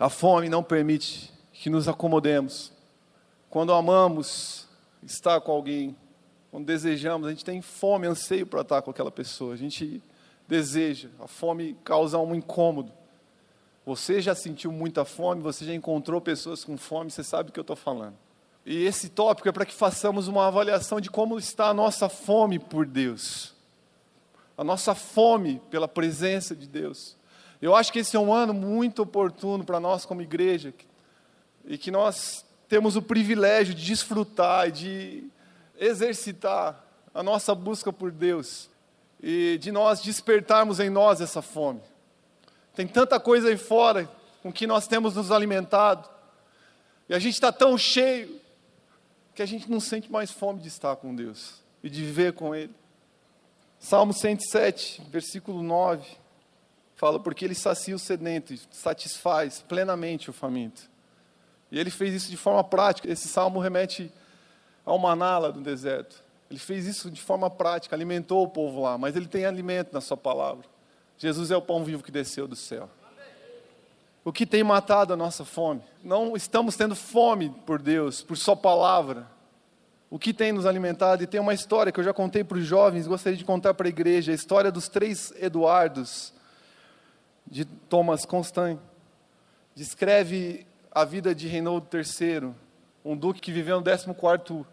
A fome não permite que nos acomodemos. Quando amamos estar com alguém, quando desejamos, a gente tem fome, anseio para estar com aquela pessoa. A gente deseja. A fome causa um incômodo. Você já sentiu muita fome, você já encontrou pessoas com fome, você sabe do que eu estou falando. E esse tópico é para que façamos uma avaliação de como está a nossa fome por Deus, a nossa fome pela presença de Deus. Eu acho que esse é um ano muito oportuno para nós, como igreja, e que nós temos o privilégio de desfrutar e de exercitar a nossa busca por Deus e de nós despertarmos em nós essa fome. Tem tanta coisa aí fora com que nós temos nos alimentado, e a gente está tão cheio que a gente não sente mais fome de estar com Deus e de viver com Ele. Salmo 107, versículo 9, fala: Porque Ele sacia o sedento satisfaz plenamente o faminto. E Ele fez isso de forma prática. Esse salmo remete ao maná lá do deserto. Ele fez isso de forma prática, alimentou o povo lá, mas Ele tem alimento na Sua palavra. Jesus é o pão vivo que desceu do céu. O que tem matado a nossa fome? Não estamos tendo fome por Deus, por Sua palavra. O que tem nos alimentado? E tem uma história que eu já contei para os jovens, gostaria de contar para a igreja: a história dos três Eduardos, de Thomas Constant. Descreve a vida de Reinaldo III, um duque que viveu no 14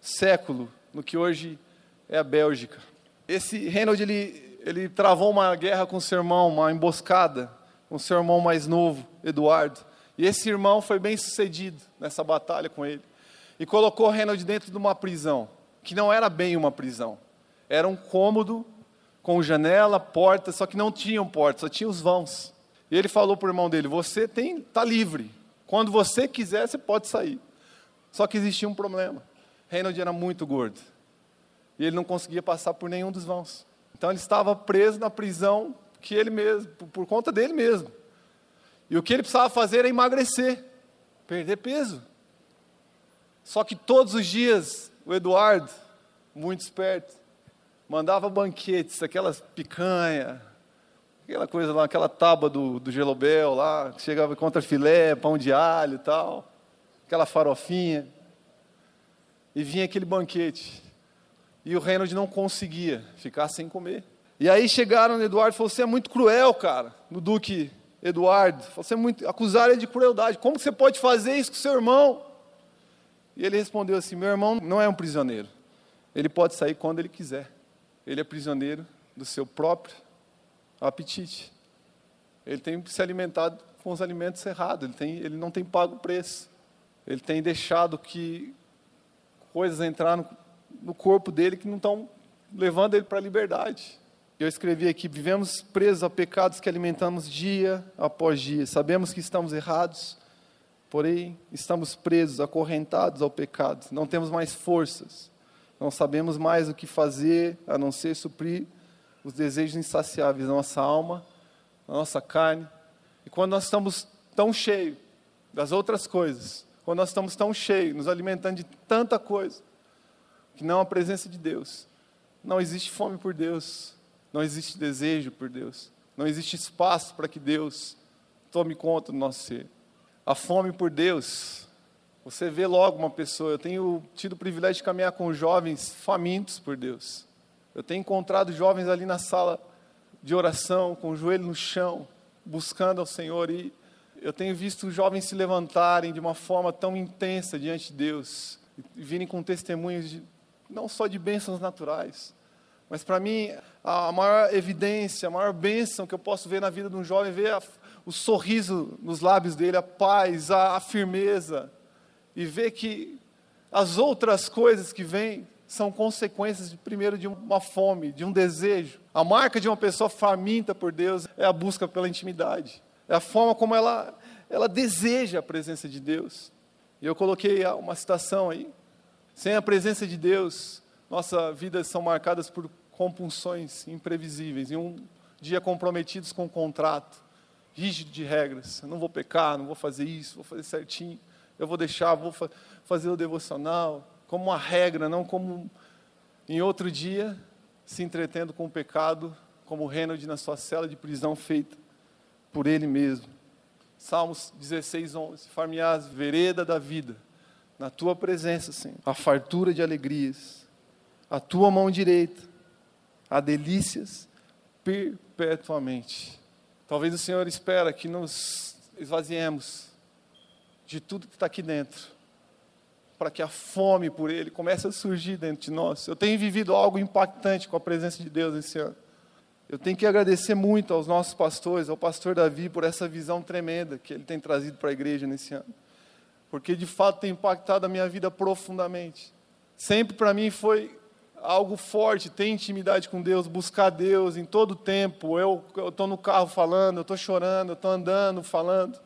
século, no que hoje é a Bélgica. Esse Reinaldo ele, ele travou uma guerra com seu irmão, uma emboscada com seu irmão mais novo, Eduardo. E esse irmão foi bem sucedido nessa batalha com ele. e colocou Reynold dentro de uma prisão, que não era bem uma prisão. Era um cômodo com janela, porta, só que não tinham porta, só tinha os vãos. E ele falou para o irmão dele: Você tem, está livre. Quando você quiser, você pode sair. Só que existia um problema. Reynold era muito gordo. E ele não conseguia passar por nenhum dos vãos. Então ele estava preso na prisão que ele mesmo, por, por conta dele mesmo. E o que ele precisava fazer era emagrecer, perder peso. Só que todos os dias o Eduardo, muito esperto, mandava banquetes, aquelas picanha, aquela coisa lá, aquela tábua do, do gelobel lá, que chegava contra filé, pão de alho e tal, aquela farofinha. E vinha aquele banquete. E o Reynolds não conseguia ficar sem comer. E aí chegaram no Eduardo e falaram: Você é muito cruel, cara, no Duque Eduardo. Você é muito. Acusaram ele de crueldade. Como você pode fazer isso com seu irmão? E ele respondeu assim: Meu irmão não é um prisioneiro. Ele pode sair quando ele quiser. Ele é prisioneiro do seu próprio apetite. Ele tem se alimentado com os alimentos errados. Ele, tem, ele não tem pago preço. Ele tem deixado que coisas entrar no, no corpo dele que não estão levando ele para a liberdade. Eu escrevi aqui: vivemos presos a pecados que alimentamos dia após dia. Sabemos que estamos errados, porém estamos presos, acorrentados ao pecado. Não temos mais forças, não sabemos mais o que fazer a não ser suprir os desejos insaciáveis da nossa alma, da nossa carne. E quando nós estamos tão cheios das outras coisas, quando nós estamos tão cheios, nos alimentando de tanta coisa, que não a presença de Deus, não existe fome por Deus, não existe desejo por Deus, não existe espaço para que Deus tome conta do nosso ser. A fome por Deus, você vê logo uma pessoa. Eu tenho tido o privilégio de caminhar com jovens famintos por Deus. Eu tenho encontrado jovens ali na sala de oração, com o joelho no chão, buscando ao Senhor. E eu tenho visto jovens se levantarem de uma forma tão intensa diante de Deus, e virem com testemunhos de, não só de bênçãos naturais, mas para mim, a maior evidência, a maior bênção que eu posso ver na vida de um jovem é ver a, o sorriso nos lábios dele, a paz, a, a firmeza, e ver que as outras coisas que vêm são consequências, de, primeiro, de uma fome, de um desejo. A marca de uma pessoa faminta por Deus é a busca pela intimidade, é a forma como ela, ela deseja a presença de Deus. E eu coloquei uma citação aí. Sem a presença de Deus, nossas vidas são marcadas por compulsões imprevisíveis, e um dia comprometidos com um contrato rígido de regras. Eu não vou pecar, não vou fazer isso, vou fazer certinho, eu vou deixar, vou fa fazer o devocional, como uma regra, não como em outro dia se entretendo com o pecado, como o Reynold na sua cela de prisão feita por ele mesmo. Salmos 16, 11. Farmeás vereda da vida, na tua presença, Senhor, a fartura de alegrias, a tua mão direita a delícias perpetuamente. Talvez o Senhor espera que nos esvaziemos de tudo que está aqui dentro, para que a fome por Ele comece a surgir dentro de nós. Eu tenho vivido algo impactante com a presença de Deus esse ano. Eu tenho que agradecer muito aos nossos pastores, ao pastor Davi, por essa visão tremenda que ele tem trazido para a igreja nesse ano. Porque de fato tem impactado a minha vida profundamente. Sempre para mim foi algo forte, ter intimidade com Deus, buscar Deus em todo o tempo. Eu estou no carro falando, eu estou chorando, eu estou andando, falando.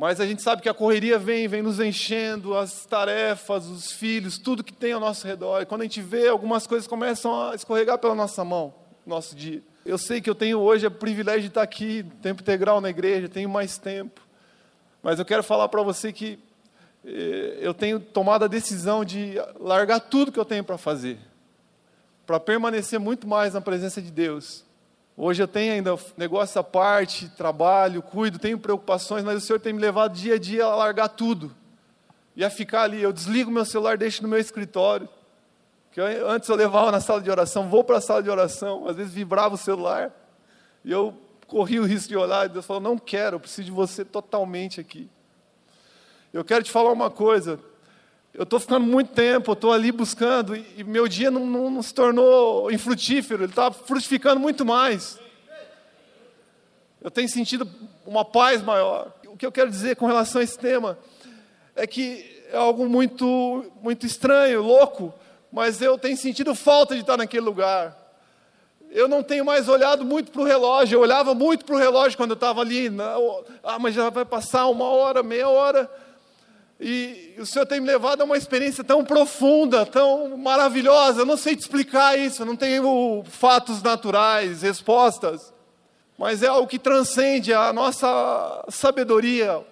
Mas a gente sabe que a correria vem, vem nos enchendo, as tarefas, os filhos, tudo que tem ao nosso redor. E quando a gente vê, algumas coisas começam a escorregar pela nossa mão, no nosso dia. Eu sei que eu tenho hoje o privilégio de estar aqui, tempo integral na igreja, tenho mais tempo. Mas eu quero falar para você que eh, eu tenho tomado a decisão de largar tudo que eu tenho para fazer para permanecer muito mais na presença de Deus. Hoje eu tenho ainda negócio à parte, trabalho, cuido, tenho preocupações, mas o Senhor tem me levado dia a dia a largar tudo e a ficar ali. Eu desligo meu celular, deixo no meu escritório. Que eu, antes eu levava na sala de oração, vou para a sala de oração, às vezes vibrava o celular e eu corri o risco de olhar e Deus falou: Não quero, eu preciso de você totalmente aqui. Eu quero te falar uma coisa: eu estou ficando muito tempo, eu estou ali buscando, e, meu dia não, não, não, se tornou infrutífero, ele está frutificando muito mais. Eu tenho sentido uma paz maior. O que eu quero dizer com relação a esse tema é que é algo muito, muito estranho, louco, mas eu tenho sentido falta de estar naquele lugar. Eu não tenho mais olhado muito para o relógio, eu olhava muito para o relógio quando eu estava ali. Ah, mas já vai passar uma hora, meia hora. E o Senhor tem me levado a uma experiência tão profunda, tão maravilhosa. Eu não sei te explicar isso, não tenho fatos naturais, respostas. Mas é algo que transcende a nossa sabedoria.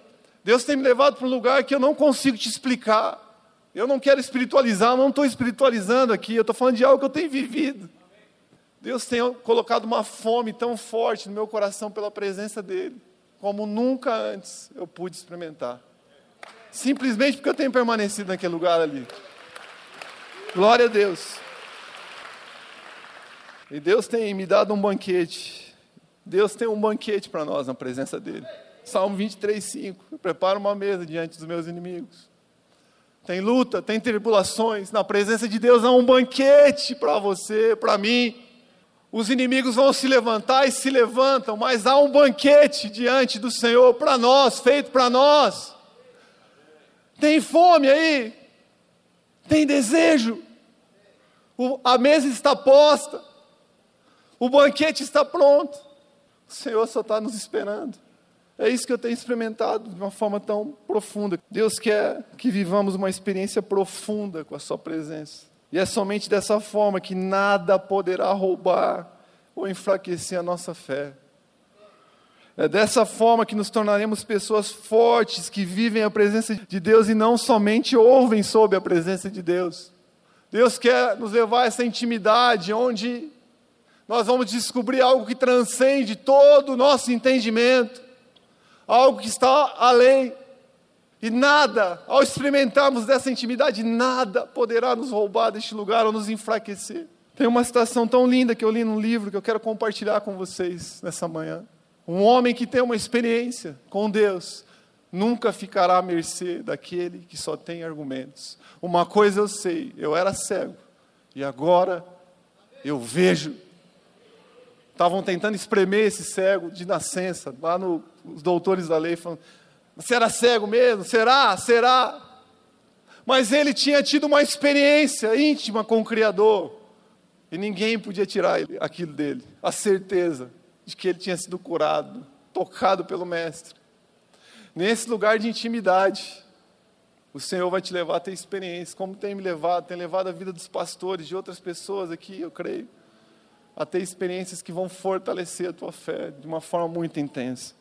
Deus tem me levado para um lugar que eu não consigo te explicar. Eu não quero espiritualizar, eu não estou espiritualizando aqui, eu estou falando de algo que eu tenho vivido. Deus tem colocado uma fome tão forte no meu coração pela presença dEle, como nunca antes eu pude experimentar. Simplesmente porque eu tenho permanecido naquele lugar ali. Glória a Deus. E Deus tem me dado um banquete. Deus tem um banquete para nós na presença dEle. Salmo 23, 5. Prepara uma mesa diante dos meus inimigos. Tem luta, tem tribulações. Na presença de Deus há um banquete para você, para mim. Os inimigos vão se levantar e se levantam, mas há um banquete diante do Senhor para nós, feito para nós. Tem fome aí? Tem desejo? O, a mesa está posta, o banquete está pronto. O Senhor só está nos esperando. É isso que eu tenho experimentado de uma forma tão profunda. Deus quer que vivamos uma experiência profunda com a Sua presença. E é somente dessa forma que nada poderá roubar ou enfraquecer a nossa fé. É dessa forma que nos tornaremos pessoas fortes que vivem a presença de Deus e não somente ouvem sobre a presença de Deus. Deus quer nos levar a essa intimidade onde nós vamos descobrir algo que transcende todo o nosso entendimento, algo que está além e nada, ao experimentarmos dessa intimidade, nada poderá nos roubar deste lugar ou nos enfraquecer. Tem uma citação tão linda que eu li num livro que eu quero compartilhar com vocês nessa manhã. Um homem que tem uma experiência com Deus nunca ficará à mercê daquele que só tem argumentos. Uma coisa eu sei, eu era cego e agora eu vejo. Estavam tentando espremer esse cego de nascença, lá no, doutores da lei falando, era cego mesmo? Será? Será? Mas ele tinha tido uma experiência íntima com o Criador. E ninguém podia tirar aquilo dele. A certeza de que ele tinha sido curado, tocado pelo Mestre. Nesse lugar de intimidade, o Senhor vai te levar a ter experiência, como tem me levado, tem levado a vida dos pastores, de outras pessoas aqui, eu creio, a ter experiências que vão fortalecer a tua fé de uma forma muito intensa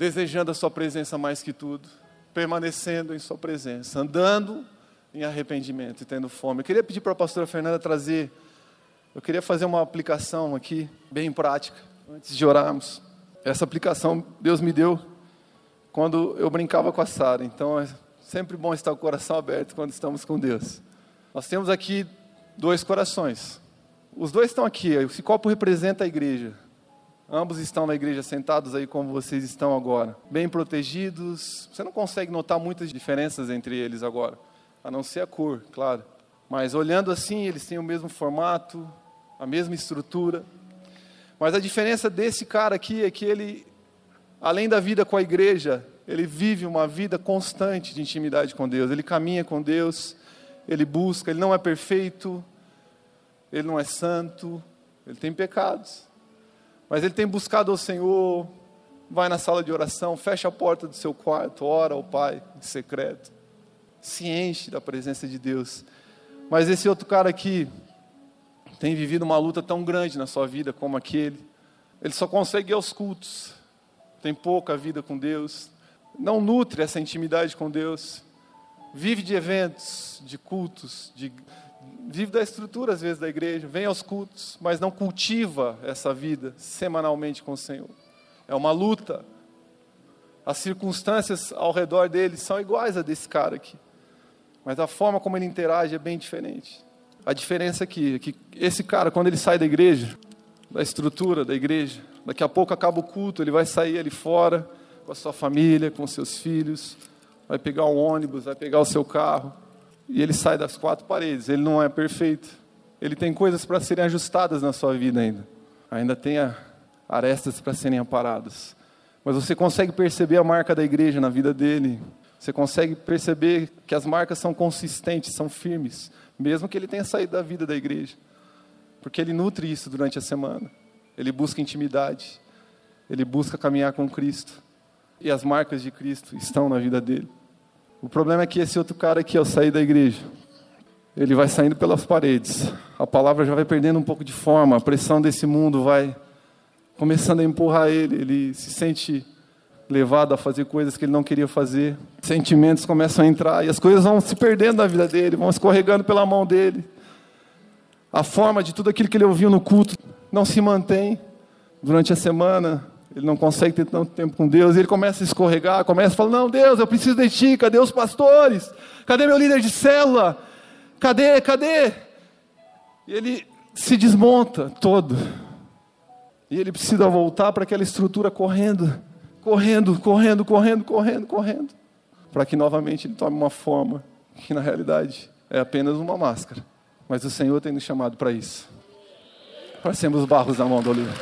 desejando a Sua presença mais que tudo, permanecendo em Sua presença, andando em arrependimento e tendo fome. Eu queria pedir para a pastora Fernanda trazer, eu queria fazer uma aplicação aqui, bem prática, antes de orarmos. Essa aplicação Deus me deu quando eu brincava com a Sara, então é sempre bom estar o coração aberto quando estamos com Deus. Nós temos aqui dois corações. Os dois estão aqui, esse copo representa a igreja. Ambos estão na igreja sentados aí como vocês estão agora, bem protegidos. Você não consegue notar muitas diferenças entre eles agora, a não ser a cor, claro. Mas olhando assim, eles têm o mesmo formato, a mesma estrutura. Mas a diferença desse cara aqui é que ele, além da vida com a igreja, ele vive uma vida constante de intimidade com Deus. Ele caminha com Deus, ele busca, ele não é perfeito, ele não é santo, ele tem pecados. Mas ele tem buscado ao Senhor, vai na sala de oração, fecha a porta do seu quarto, ora ao Pai em secreto, se enche da presença de Deus. Mas esse outro cara aqui tem vivido uma luta tão grande na sua vida como aquele. Ele só consegue ir aos cultos, tem pouca vida com Deus, não nutre essa intimidade com Deus, vive de eventos, de cultos, de, vive da estrutura, às vezes, da igreja, vem aos cultos, mas não cultiva essa vida semanalmente com o Senhor. É uma luta. As circunstâncias ao redor dele são iguais a desse cara aqui. Mas a forma como ele interage é bem diferente. A diferença aqui é que esse cara, quando ele sai da igreja, da estrutura da igreja, daqui a pouco acaba o culto, ele vai sair ali fora com a sua família, com seus filhos, vai pegar um ônibus, vai pegar o seu carro, e ele sai das quatro paredes. Ele não é perfeito. Ele tem coisas para serem ajustadas na sua vida ainda. Ainda tem arestas para serem aparadas. Mas você consegue perceber a marca da igreja na vida dele. Você consegue perceber que as marcas são consistentes, são firmes, mesmo que ele tenha saído da vida da igreja. Porque ele nutre isso durante a semana. Ele busca intimidade. Ele busca caminhar com Cristo. E as marcas de Cristo estão na vida dele. O problema é que esse outro cara aqui, ao sair da igreja, ele vai saindo pelas paredes. A palavra já vai perdendo um pouco de forma, a pressão desse mundo vai começando a empurrar ele. Ele se sente levado a fazer coisas que ele não queria fazer. Sentimentos começam a entrar e as coisas vão se perdendo na vida dele, vão escorregando pela mão dele. A forma de tudo aquilo que ele ouviu no culto não se mantém durante a semana. Ele não consegue ter tanto tempo com Deus. Ele começa a escorregar, começa a falar: Não, Deus, eu preciso de ti. Cadê os pastores? Cadê meu líder de célula? Cadê? Cadê? E ele se desmonta todo. E ele precisa voltar para aquela estrutura correndo, correndo, correndo, correndo, correndo, correndo, para que novamente ele tome uma forma que na realidade é apenas uma máscara. Mas o Senhor tem nos chamado para isso. Para sermos barros na mão do olivo.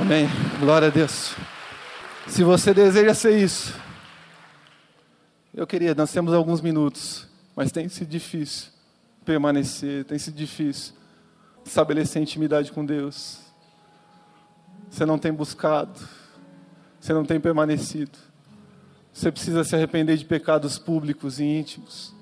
Amém. Glória a Deus. Se você deseja ser isso, eu queria, nós temos alguns minutos, mas tem sido difícil permanecer, tem sido difícil estabelecer intimidade com Deus. Você não tem buscado, você não tem permanecido. Você precisa se arrepender de pecados públicos e íntimos.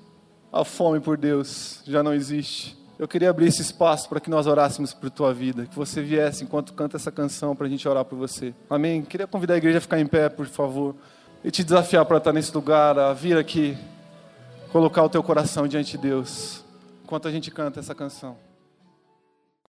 A fome por Deus já não existe. Eu queria abrir esse espaço para que nós orássemos por tua vida, que você viesse enquanto canta essa canção para a gente orar por você. Amém? Queria convidar a igreja a ficar em pé, por favor, e te desafiar para estar nesse lugar, a vir aqui, colocar o teu coração diante de Deus, enquanto a gente canta essa canção.